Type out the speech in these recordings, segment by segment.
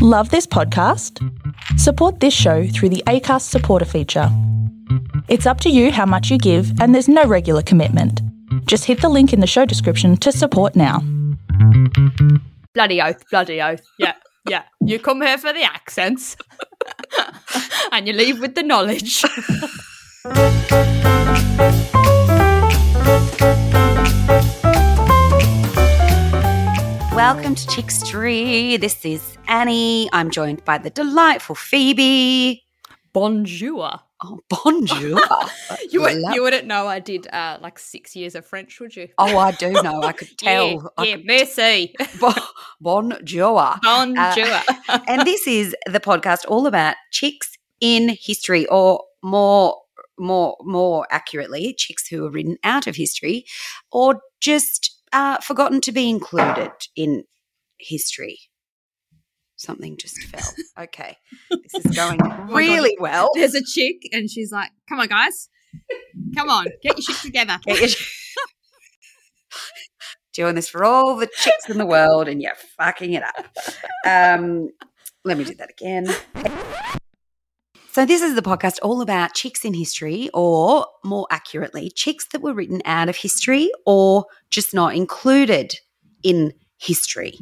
Love this podcast? Support this show through the ACAST supporter feature. It's up to you how much you give, and there's no regular commitment. Just hit the link in the show description to support now. Bloody oath, bloody oath. Yeah, yeah. You come here for the accents and you leave with the knowledge. Welcome to Chickstery. This is Annie. I'm joined by the delightful Phoebe. Bonjour. Oh, bonjour. You, would, you wouldn't know I did uh, like six years of French, would you? Oh, I do know. I could tell. Yeah, I yeah could- merci. Bon- bonjour. Bonjour. and this is the podcast all about chicks in history, or more, more, more accurately, chicks who are written out of history, or just uh, forgotten to be included in history. Something just fell. Okay, this is going really well. There's a chick and she's like, come on, guys. Come on, get your shit together. Get your- Doing this for all the chicks in the world, and you're fucking it up. Um, let me do that again. So, this is the podcast all about chicks in history, or more accurately, chicks that were written out of history or just not included in history.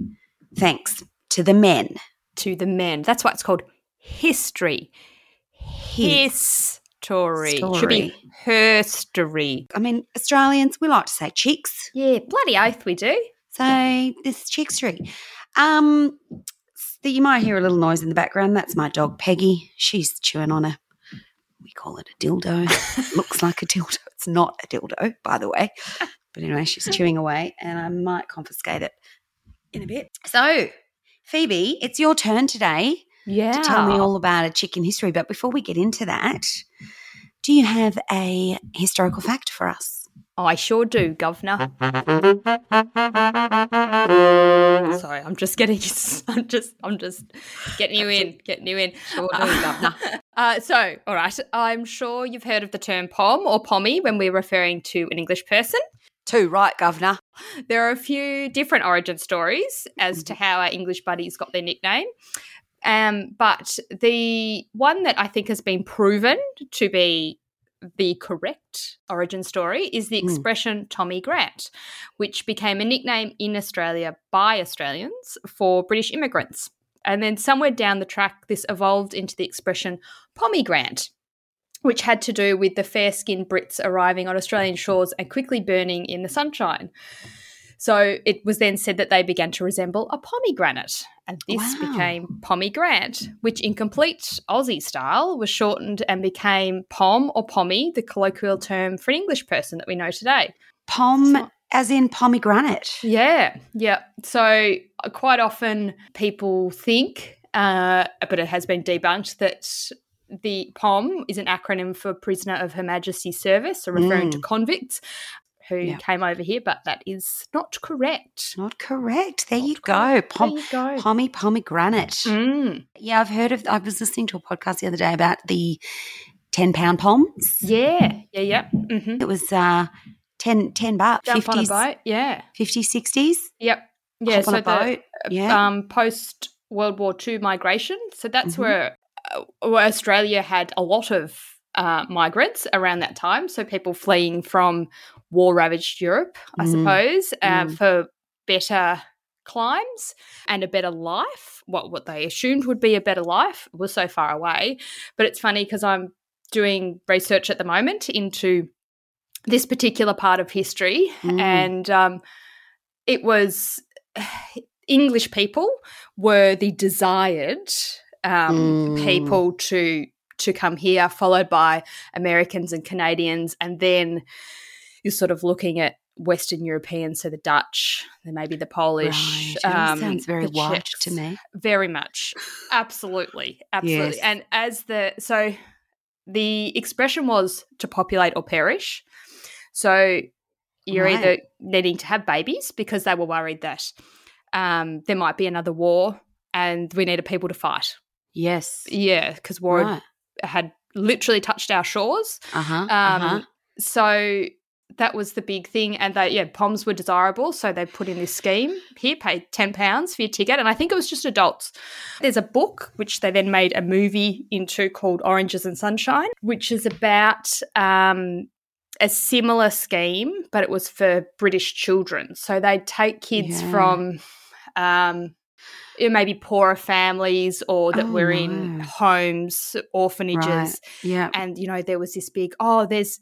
Thanks to the men. To the men. That's why it's called history. His History. Should be herstory. I mean, Australians, we like to say chicks. Yeah, bloody oath we do. So this is Chickstery. Um, so you might hear a little noise in the background. That's my dog Peggy. She's chewing on a. We call it a dildo. Looks like a dildo. It's not a dildo, by the way. But anyway, she's chewing away, and I might confiscate it in a bit. So, Phoebe, it's your turn today Yeah. to tell me all about a chicken history. But before we get into that, do you have a historical fact for us? I sure do, governor. Sorry, I'm just getting. I'm just. I'm just getting you in. Getting you in. Sure do, governor. Uh, so, all right. I'm sure you've heard of the term pom or pommy when we're referring to an English person. Too right, governor? There are a few different origin stories as to how our English buddies got their nickname. Um, but the one that I think has been proven to be the correct origin story is the Mm. expression Tommy Grant, which became a nickname in Australia by Australians for British immigrants. And then somewhere down the track, this evolved into the expression Pommy Grant, which had to do with the fair skinned Brits arriving on Australian shores and quickly burning in the sunshine. So it was then said that they began to resemble a pomegranate, and this Wow. became pomegranate, which in complete Aussie style was shortened and became pom or pommy, the colloquial term for an English person that we know today. Pom, So- as in pomegranate. Yeah, yeah. So uh, quite often people think, uh, but it has been debunked, that the POM is an acronym for Prisoner of Her Majesty's Service, so referring to convicts who Yeah. came over here, but that is not correct. Not correct. There you Not go. Pom- there you go. pommy pomegranate. Mm. Yeah, I've heard of. I was listening to a podcast the other day about the ten pound poms. Yeah, yeah, yeah. Mm-hmm. It was uh, 10, 10 baht, Jump on a boat. Yeah, 50s, 60s. yep. Yeah, Hop on so the. Yeah. um, post World War II migration. So that's Mhm. where, uh, where Australia had a lot of uh, migrants around that time. So people fleeing from war ravaged Europe, I Mm. suppose, uh, Mm. for better climes and a better life. What what they assumed would be a better life was so far away. But it's funny because I'm doing research at the moment into this particular part of history, Mm. and um, it was English people were the desired um, Mm. people to to come here, followed by Americans and Canadians, and then you're sort of looking at Western Europeans, so the Dutch, then maybe the Polish. Right. Um, sounds very white Czechs. to me. Very much, absolutely, absolutely. Yes. And as the so the expression was to populate or perish. So you're Right. either needing to have babies because they were worried that um, there might be another war and we needed people to fight. Yes. Yeah, because war Right. Had literally touched our shores. Uh huh. Um, uh-huh. So that was the big thing. And they, yeah, POMs were desirable. So they put in this scheme here, pay £10 for your ticket. And I think it was just adults. There's a book, which they then made a movie into called Oranges and Sunshine, which is about um, a similar scheme, but it was for British children. So they'd take kids Yeah. from um, you know, maybe poorer families or that Oh, were in oh, no. homes, orphanages. Right. Yeah. And, you know, there was this big, oh, there's,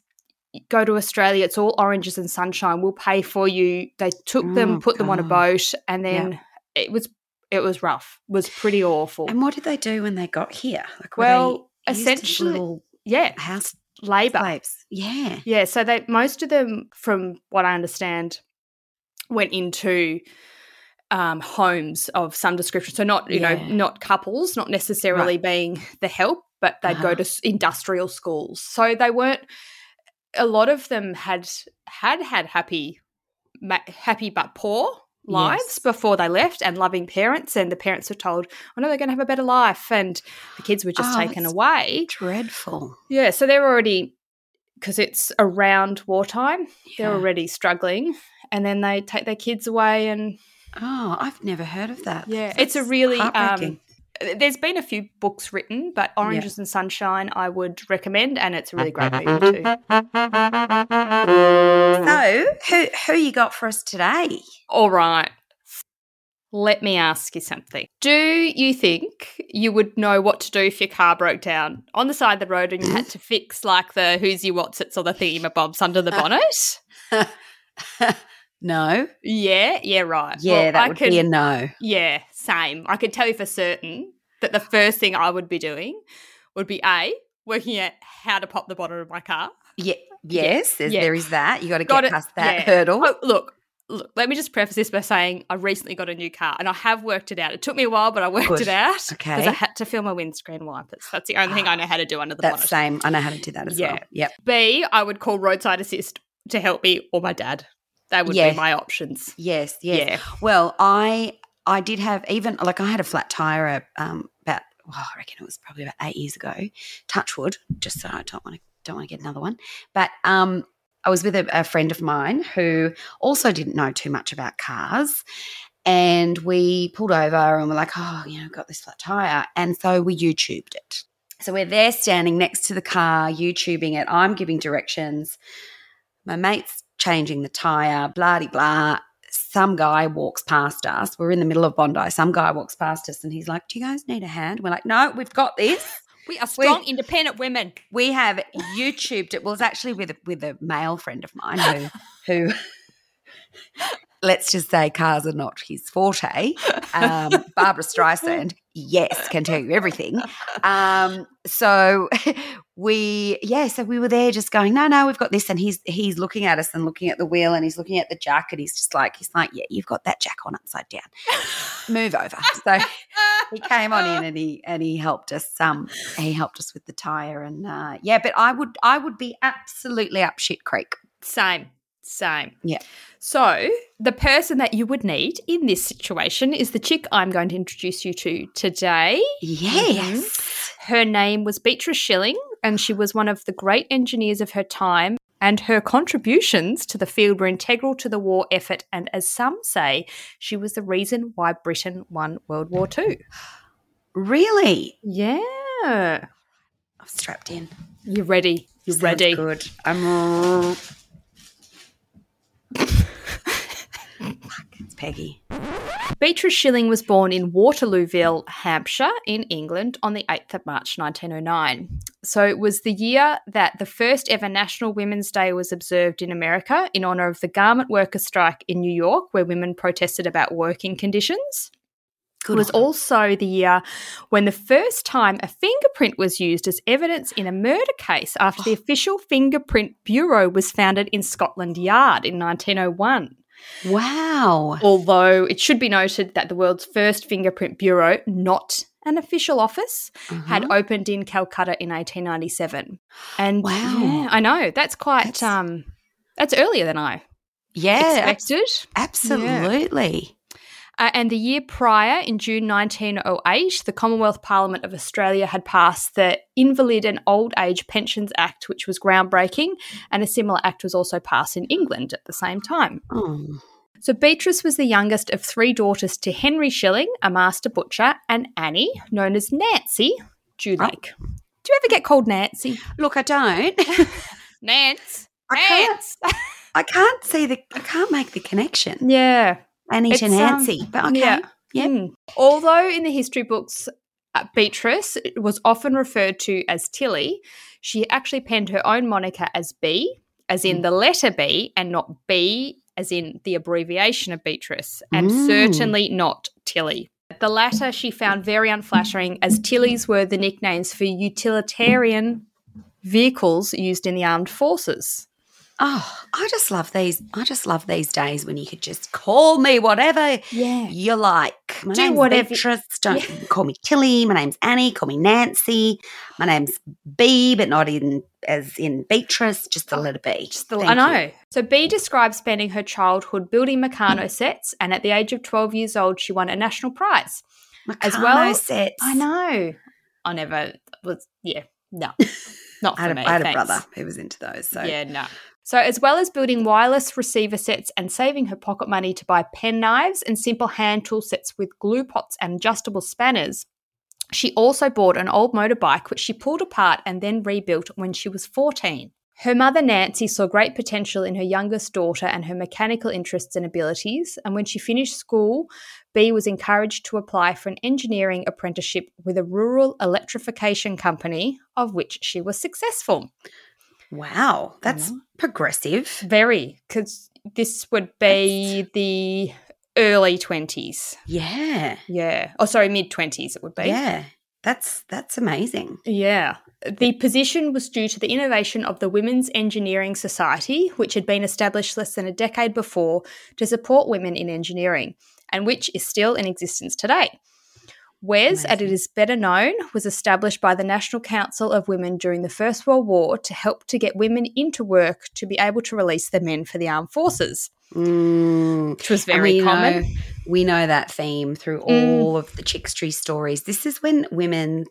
go to Australia, it's all oranges and sunshine, we'll pay for you. They took them, Oh, put them on a boat, and then it was, it was rough, it was pretty awful. And what did they do when they got here? Like, Well, essentially- yeah, house labour. slaves. Yeah. Yeah, so they most of them, from what I understand, went into um, homes of some description. So not you Yeah. know not couples, not necessarily being the help, but they'd go Uh-huh. to industrial schools. So they weren't. A lot of them had had had happy, ma- happy but poor lives Yes. before they left, and loving parents. And the parents were told, "Oh no, they're going to have a better life," and the kids were just Oh, taken away. Dreadful. Yeah, so they're already because it's around wartime. They're already struggling, and then they take their kids away, and Oh, I've never heard of that. yeah, it's a really. Um, there's been a few books written, but Oranges and Sunshine I would recommend, and it's a really great movie too. So, who who you got for us today? All right. Let me ask you something. Do you think you would know what to do if your car broke down on the side of the road and you had to fix like the who's you what's it's or the thingamabobs under the bonnet? no. Yeah, yeah, right. Yeah, Well, that I would can- be a no. Yeah, same. I could tell you for certain that the first thing I would be doing would be A, working out how to pop the bonnet of my car. Yeah. Yes, yeah. there is that. You got to get it, past that yeah. hurdle. Oh, look, look, let me just preface this by saying I recently got a new car and I have worked it out. It took me a while, but I worked Good. it out because Okay. I had to fill my windscreen wipers. That's the only thing I know how to do under the That's bonnet. same. I know how to do that as Yeah. well. Yep. B, I would call roadside assist to help me or my dad. They would be my options. Yes. Yes. Yeah. Well, I I did have even like I had a flat tire um, about well, I reckon it was probably about eight years ago. Touchwood, just so I don't want to don't want to get another one. But um, I was with a, a friend of mine who also didn't know too much about cars. And we pulled over and we're like, oh, you know, got this flat tire. And so we YouTubed it. So we're there standing next to the car, YouTubing it. I'm giving directions. My mate's changing the tire, blah de blah. Some guy walks past us. We're in the middle of Bondi. Some guy walks past us and he's like, Do you guys need a hand? We're like, No, we've got this. We are strong, independent women. We have YouTubed it. Well, it's actually with a, with a male friend of mine who, who let's just say cars are not his forte. Um, Barbara Streisand, yes, can tell you everything. Um, so we, yeah, so we were there just going, no, no, we've got this, and he's he's looking at us and looking at the wheel, and he's looking at the jack, and he's just like, he's like, yeah, you've got that jack on upside down. Move over. So he came on in and he and he helped us. Um, he helped us with the tire, and uh, yeah, but I would I would be absolutely up shit creek. Same, same. Yeah. So, the person that you would need in this situation is the chick I'm going to introduce you to today. Yes. Mm-hmm. Her name was Beatrice Shilling, and she was one of the great engineers of her time. And her contributions to the field were integral to the war effort. And as some say, she was the reason why Britain won World War II. Really? Yeah. I'm strapped in. You're ready. You're Sounds ready. Good. I'm. Fuck, Peggy. Beatrice Shilling was born in Waterlooville, Hampshire, in England on the 8th of March 1909. So it was the year that the first ever National Women's Day was observed in America in honour of the garment worker strike in New York, where women protested about working conditions. Good. It was also the year when the first time a fingerprint was used as evidence in a murder case after the oh. official fingerprint bureau was founded in Scotland Yard in 1901. Wow. Although it should be noted that the world's first fingerprint bureau, not an official office, had Uh-huh. opened in Calcutta in 1897. And Wow. yeah, I know that's quite That's- um that's earlier than I Yeah, expected. absolutely. Uh, and the year prior, in June 1908, the Commonwealth Parliament of Australia had passed the Invalid and Old Age Pensions Act, which was groundbreaking, and a similar act was also passed in England at the same time. Oh. So Beatrice was the youngest of three daughters to Henry Shilling, a master butcher, and Annie, known as Nancy Dewlake. Do you ever get called Nancy? Look, I don't. Nance. I can't. Nance. I can't see the. I can't make the connection. Yeah. Annie to It's, um, Nancy, but okay. yeah. Yep. Mm. Although in the history books, uh, Beatrice was often referred to as Tilly, she actually penned her own moniker as B, as in the letter B, and not B, as in the abbreviation of Beatrice, and Mm. certainly not Tilly. The latter she found very unflattering, as Tilly's were the nicknames for utilitarian vehicles used in the armed forces. Oh, I just love these. I just love these days when you could just call me whatever Yeah. you like. My Do name's whatever- Beatrice. Don't call me Tilly. My name's Annie. Call me Nancy. My name's B, but not in as in Beatrice. Just oh, the letter B. Just the- Thank I know. you. So B describes spending her childhood building Meccano mm. sets, and at the age of 12 years old, she won a national prize. As well- sets. I know. I never was, yeah, no, not I for had, a, me. I had a thanks. brother who was into those. So Yeah, no. So, as well as building wireless receiver sets and saving her pocket money to buy pen knives and simple hand tool sets with glue pots and adjustable spanners, she also bought an old motorbike which she pulled apart and then rebuilt when she was 14. Her mother, Nancy, saw great potential in her youngest daughter and her mechanical interests and abilities. And when she finished school, B was encouraged to apply for an engineering apprenticeship with a rural electrification company, of which she was successful. Wow, that's progressive. Very, because this would be the early 20s. Yeah, Yeah. Oh, sorry, mid 20s it would be. yeah. That's that's amazing. Yeah. The position was due to the innovation of the Women's Engineering Society, which had been established less than a decade before to support women in engineering, and which is still in existence today. WES, as it is better known, was established by the National Council of Women during the First World War to help to get women into work to be able to release their men for the armed forces, Mm. which was very we common. Know, we know that theme through Mm. all of the Chickstery stories. This is when women,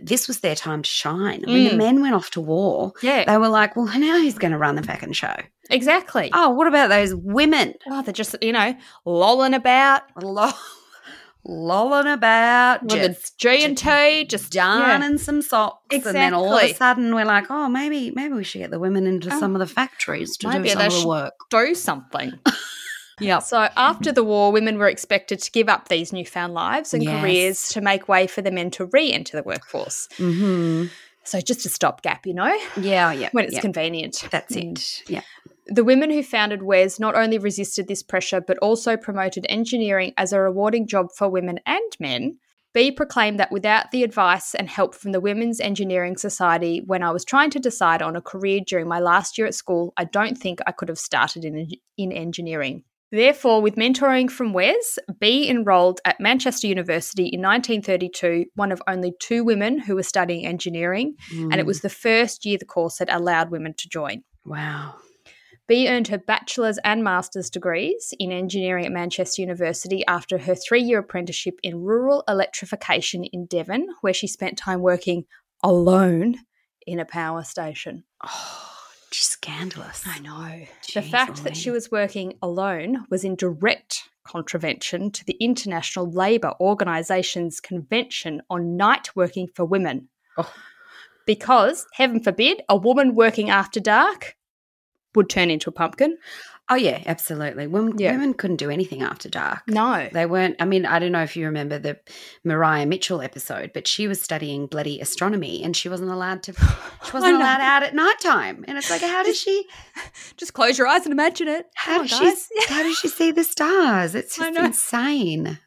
this was their time to shine. When the Mm. men went off to war, Yeah, they were like, well, now who's going to run the fucking show? exactly. Oh, what about those women? Oh, they're just, you know, lolling about lolling about, with just the G and T, just yeah. darning some socks. And then all of a sudden we're like, oh, maybe maybe we should get the women into Oh. some of the factories to do some of the work. do something. Yeah. So after the war, women were expected to give up these newfound lives and Yes. careers to make way for the men to re-enter the workforce. Mm-hmm. So just a stopgap, you know, Yeah, yeah. when it's yeah. convenient. That's Mm. it. Yeah. The women who founded WES not only resisted this pressure, but also promoted engineering as a rewarding job for women and men. B proclaimed that without the advice and help from the Women's Engineering Society when I was trying to decide on a career during my last year at school, I don't think I could have started in, in engineering. Therefore, with mentoring from WES, B enrolled at Manchester University in 1932, one of only two women who were studying engineering, and it Mm. was the first year the course had allowed women to join. wow. B earned her bachelor's and master's degrees in engineering at Manchester University after her three year apprenticeship in rural electrification in Devon, where she spent time working alone in a power station. Oh, just scandalous. I know. the Jeez fact that she was working alone was in direct contravention to the International Labour Organisation's Convention on Night Working for Women. Oh. Because, heaven forbid, a woman working after dark would turn into a pumpkin. Oh yeah, absolutely. Women, Yeah. women couldn't do anything after dark. No. They weren't. I mean, I don't know if you remember the Maria Mitchell episode, but she was studying bloody astronomy, and she wasn't allowed to. She wasn't allowed out at night time, and it's like, how does she? Just close your eyes and imagine it. How does she? How does she see the stars? It's just insane.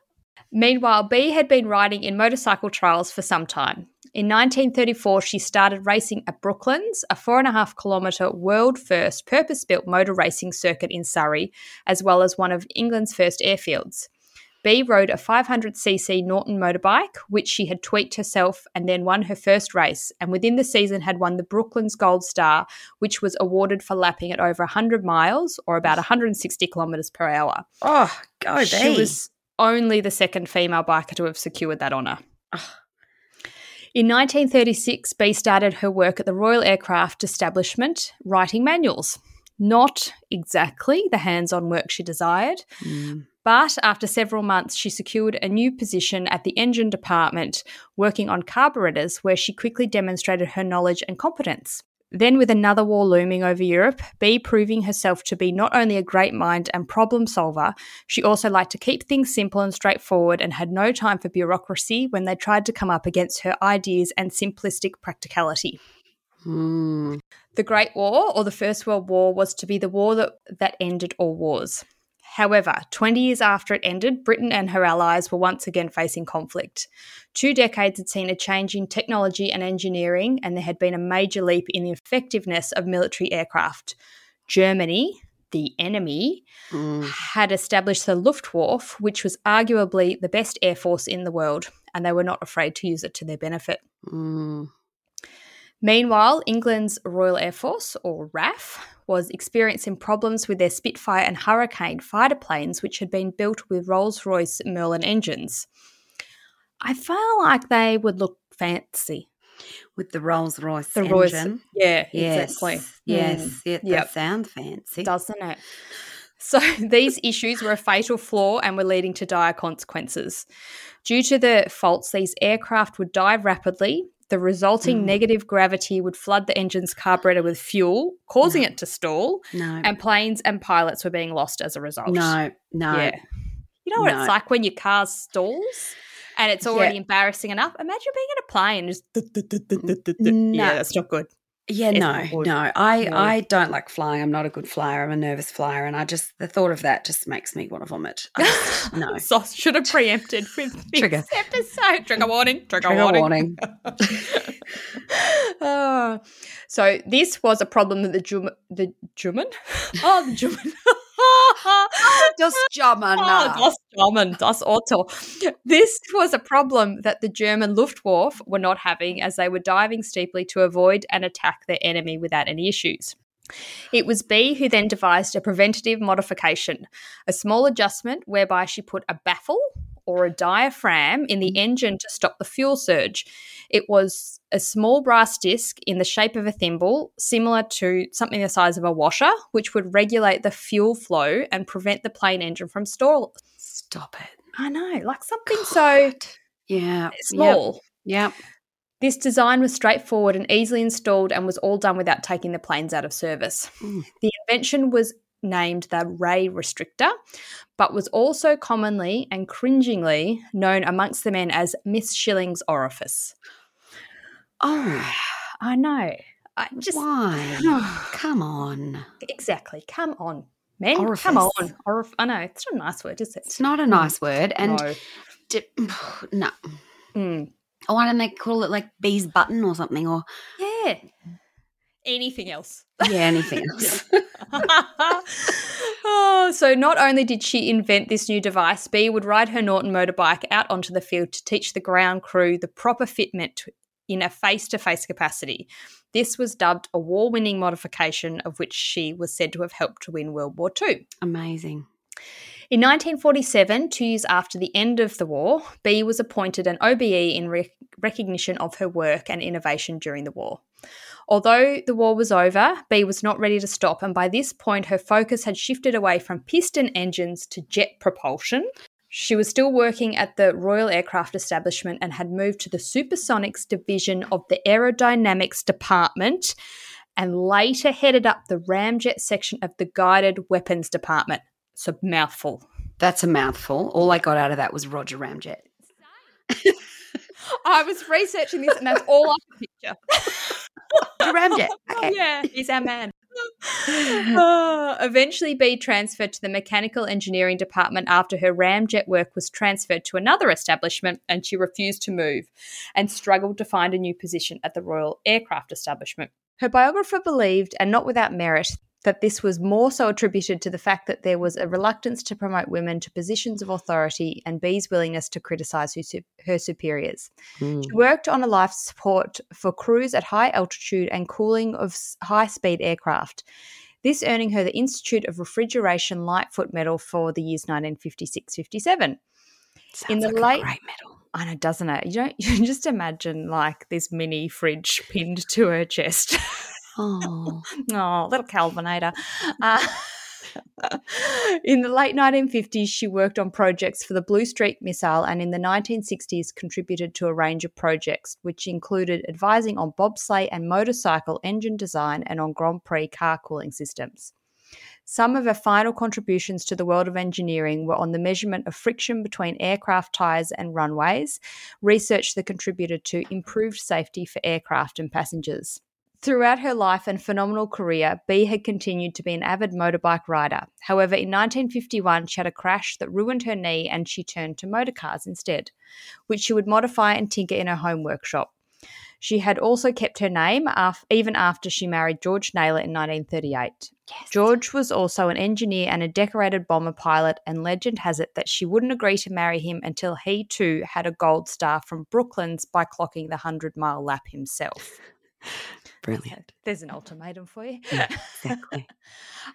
Meanwhile, B had been riding in motorcycle trials for some time. In 1934, she started racing at Brooklands, a four and a half kilometre world first purpose built motor racing circuit in Surrey, as well as one of England's first airfields. Bee rode a 500cc Norton motorbike, which she had tweaked herself and then won her first race, and within the season had won the Brooklands Gold Star, which was awarded for lapping at over 100 miles or about 160 kilometres per hour. Oh, go Bee. She was only the second female biker to have secured that honour. Ah. In 1936, Bee started her work at the Royal Aircraft Establishment writing manuals. Not exactly the hands on work she desired, Mm. but after several months, she secured a new position at the engine department, working on carburetors, where she quickly demonstrated her knowledge and competence. Then, with another war looming over Europe, Bee proving herself to be not only a great mind and problem solver, she also liked to keep things simple and straightforward and had no time for bureaucracy when they tried to come up against her ideas and simplistic practicality. Mm. The Great War, or the First World War, was to be the war that, that ended all wars. However, 20 years after it ended, Britain and her allies were once again facing conflict. Two decades had seen a change in technology and engineering, and there had been a major leap in the effectiveness of military aircraft. Germany, the enemy, Mm. had established the Luftwaffe, which was arguably the best air force in the world, and they were not afraid to use it to their benefit. Mm. Meanwhile, England's Royal Air Force, or RAF, was experiencing problems with their Spitfire and Hurricane fighter planes, which had been built with Rolls Royce Merlin engines. I feel like they would look fancy. With the Rolls Royce The Royce, yeah, Yes. exactly. Yes. Mm, It Yep. sound fancy. doesn't it? So these issues were a fatal flaw and were leading to dire consequences. Due to the faults, these aircraft would dive rapidly. The resulting Mm. negative gravity would flood the engine's carburetor with fuel, causing it to stall, No. and planes and pilots were being lost as a result. no. No. Yeah. You know what No. it's like when your car stalls and it's already embarrassing enough? Imagine being in a plane just. No. Yeah, that's not good. Yeah, no, no. I, No. I don't like flying. I'm not a good flyer. I'm a nervous flyer, and I just the thought of that just makes me want to vomit. Just- no. So should have preempted with Trigger. episode. Trigger warning. Trigger, Trigger warning. warning. Oh. so this was a problem that the German, the German, oh the German, Just German. Oh, das German, das Auto. This was a problem that the German Luftwaffe were not having as they were diving steeply to avoid and attack their enemy without any issues. It was B who then devised a preventative modification, a small adjustment whereby she put a baffle or a diaphragm in the engine to stop the fuel surge. It was a small brass disc in the shape of a thimble, similar to something the size of a washer, which would regulate the fuel flow and prevent the plane engine from stall. Stop it. I know, like something so Yeah. small. Yep. This design was straightforward and easily installed and was all done without taking the planes out of service. Mm. The invention was named the RAE restrictor, but was also commonly and cringingly known amongst the men as Miss Shilling's orifice. Oh, I know. I just why? Come on. exactly. Come on, men. Orifice. Come on. Orif- I know it's not a nice word, is it? It's not a nice word. And no. di- no. Mm. Oh, why don't they call it like bee's button or something? Or Yeah. Anything else? yeah, anything else. oh, so not only did she invent this new device, Bee would ride her Norton motorbike out onto the field to teach the ground crew the proper fitment in a face-to-face capacity. This was dubbed a war-winning modification of which she was said to have helped to win World War II. Amazing. In 1947, two years after the end of the war, Bee was appointed an OBE in rec- recognition of her work and innovation during the war. Although the war was over, Bee was not ready to stop, and by this point, her focus had shifted away from piston engines to jet propulsion. She was still working at the Royal Aircraft Establishment and had moved to the Supersonics Division of the Aerodynamics Department and later headed up the ramjet section of the Guided Weapons Department. It's a mouthful. That's a mouthful. All I got out of that was Roger Ramjet. I was researching this, and that's all I could picture. Roger Ramjet. Oh, Okay. yeah, he's our man. Uh, eventually, B transferred to the mechanical engineering department after her ramjet work was transferred to another establishment, and she refused to move and struggled to find a new position at the Royal Aircraft Establishment. Her biographer believed, and not without merit, that this was more so attributed to the fact that there was a reluctance to promote women to positions of authority and B's willingness to criticise her, her superiors. Mm. She worked on a life support for crews at high altitude and cooling of high speed aircraft. This earning her the Institute of Refrigeration Lightfoot Medal for the years 1956 57. Sounds In the like a late- great medal. I know, doesn't it? You don't you just imagine like this mini fridge pinned to her chest. Oh, oh, little Kelvinator. Uh, in the late 1950s, she worked on projects for the Blue Streak missile and in the 1960s contributed to a range of projects, which included advising on bobsleigh and motorcycle engine design and on Grand Prix car cooling systems. Some of her final contributions to the world of engineering were on the measurement of friction between aircraft tyres and runways, research that contributed to improved safety for aircraft and passengers. Throughout her life and phenomenal career, Bee had continued to be an avid motorbike rider. However, in 1951, she had a crash that ruined her knee and she turned to motorcars instead, which she would modify and tinker in her home workshop. She had also kept her name af- even after she married George Naylor in 1938. yes. George was also an engineer and a decorated bomber pilot, and legend has it that she wouldn't agree to marry him until he too had a gold star from Brooklands by clocking the 100 mile lap himself. Brilliant. There's an ultimatum for you. Yeah, exactly.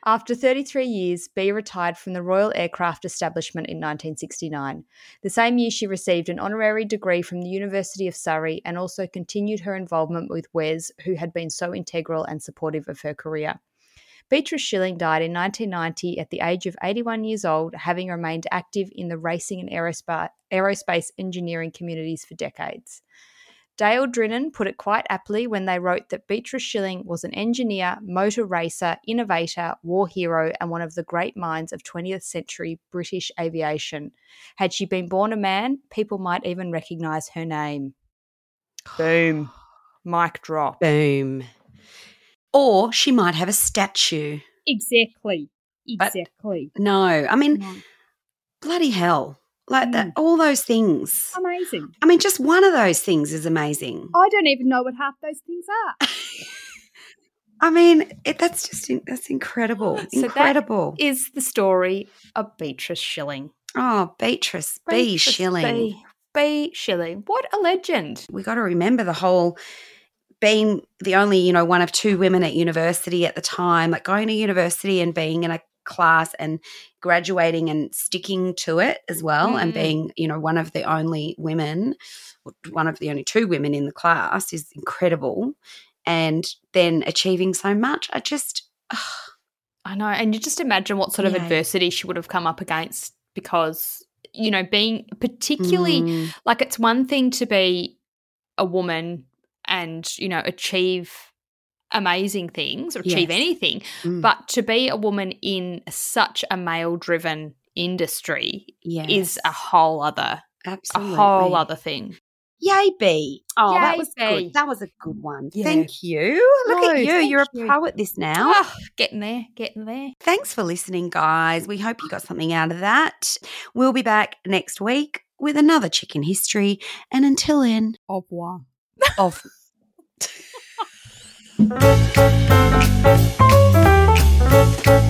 After 33 years, B retired from the Royal Aircraft Establishment in 1969. The same year, she received an honorary degree from the University of Surrey and also continued her involvement with WES, who had been so integral and supportive of her career. Beatrice Shilling died in 1990 at the age of 81 years old, having remained active in the racing and aerospace, aerospace engineering communities for decades. Dale Drinan put it quite aptly when they wrote that Beatrice Shilling was an engineer, motor racer, innovator, war hero, and one of the great minds of 20th century British aviation. Had she been born a man, people might even recognise her name. Boom. Mic drop. Boom. Or she might have a statue. Exactly. But- Exactly. No, I mean, bloody hell. Like that, mm. all those things. Amazing. I mean, just one of those things is amazing. I don't even know what half those things are. I mean, it, that's just that's incredible. that incredible. Is the story of Beatrice Shilling. oh, Beatrice B. Beatrice Shilling. B. B. Shilling. What a legend. We got to remember the whole being the only, you know, one of two women at university at the time, like going to university and being in a class and graduating and sticking to it as well and Mm. being, you know, one of the only women, one of the only two women in the class is incredible. And then achieving so much. I just I know. And you just imagine what sort of Yeah. adversity she would have come up against because, you know, being particularly Mm, like it's one thing to be a woman and, you know, achieve amazing things or achieve Yes. anything, mm, but to be a woman in such a male driven industry is a whole other absolutely. a whole other thing. Yay, B. Oh, that was B. good. That was a good one. Yeah. Thank you. Look No, at you. You're a you. pro at this now. Ah, getting there, getting there. Thanks for listening, guys. We hope you got something out of that. We'll be back next week with another chicken history. And until then, Au revoir. Thank you.